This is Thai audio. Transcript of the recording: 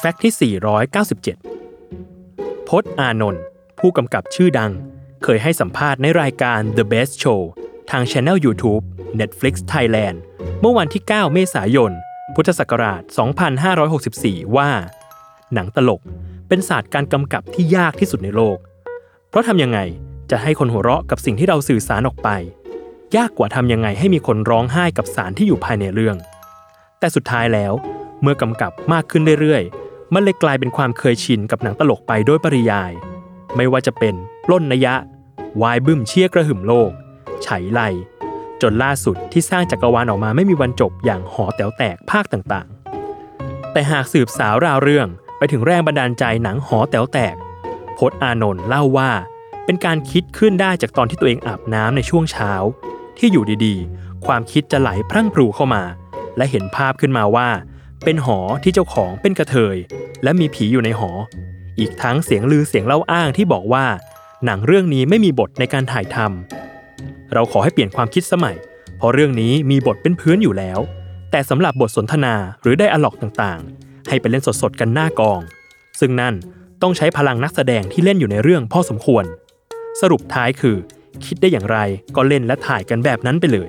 แฟกต์ที่ 497 พจน์อานนท์ผู้กำกับชื่อดัง เคยให้สัมภาษณ์ในรายการ The Best Show ทาง Channel YouTube Netflix Thailand เมื่อวันที่ 9 เมษายน พุทธศักราช 2564 ว่า หนังตลกเป็นศาสตร์การกำกับที่ยากที่สุดในโลก เพราะทำยังไงจะให้คนหัวเราะกับสิ่งที่เราสื่อสารออกไป ยากกว่าทำยังไงให้มีคนร้องไห้กับสารที่อยู่ภายในเรื่อง แต่สุดท้ายแล้วเมื่อกำกับมากขึ้นเรื่อยๆ มันเลยกลายเป็นความเคยชินกับหนังตลกไปโดยปริยาย ไม่ว่าจะเป็นปล้นนยะ วายบึ้มเชี่ยกระหึ่มโลก ไฉไล จนล่าสุดที่สร้างจักรวาลออกมาไม่มีวันจบอย่างหอแต๋วแตกภาคต่างๆ แต่หากสืบสาวราวเรื่องไปถึงแรงบันดาลใจหนังหอแต๋วแตกพจน์อานนท์เล่าว่าเป็นการคิดขึ้นได้จากตอนที่ตัวเองอาบน้ำในช่วงเช้า ที่อยู่ดีๆ ความคิดจะไหลพรั่งพรูเข้ามา และเห็นภาพขึ้นมาว่า เป็นหอที่เจ้าของเป็นกระเทย และมีผีอยู่ในหอ อีกทั้งเสียงลือเสียงเล่าอ้างที่บอกว่า หนังเรื่องนี้ไม่มีบทในการถ่ายทำเราขอให้เปลี่ยนความคิดสมัย เพราะเรื่องนี้มีบทเป็นพื้นอยู่แล้ว แต่สำหรับบทสนทนาหรือไดอะล็อกต่างๆ ให้ไปเล่นสดๆกันหน้ากอง ซึ่งนั่นต้องใช้พลังนักแสดงที่เล่นอยู่ในเรื่องพอสมควร สรุปท้ายคือ คิดได้อย่างไรก็เล่นและถ่ายกันแบบนั้นไปเลย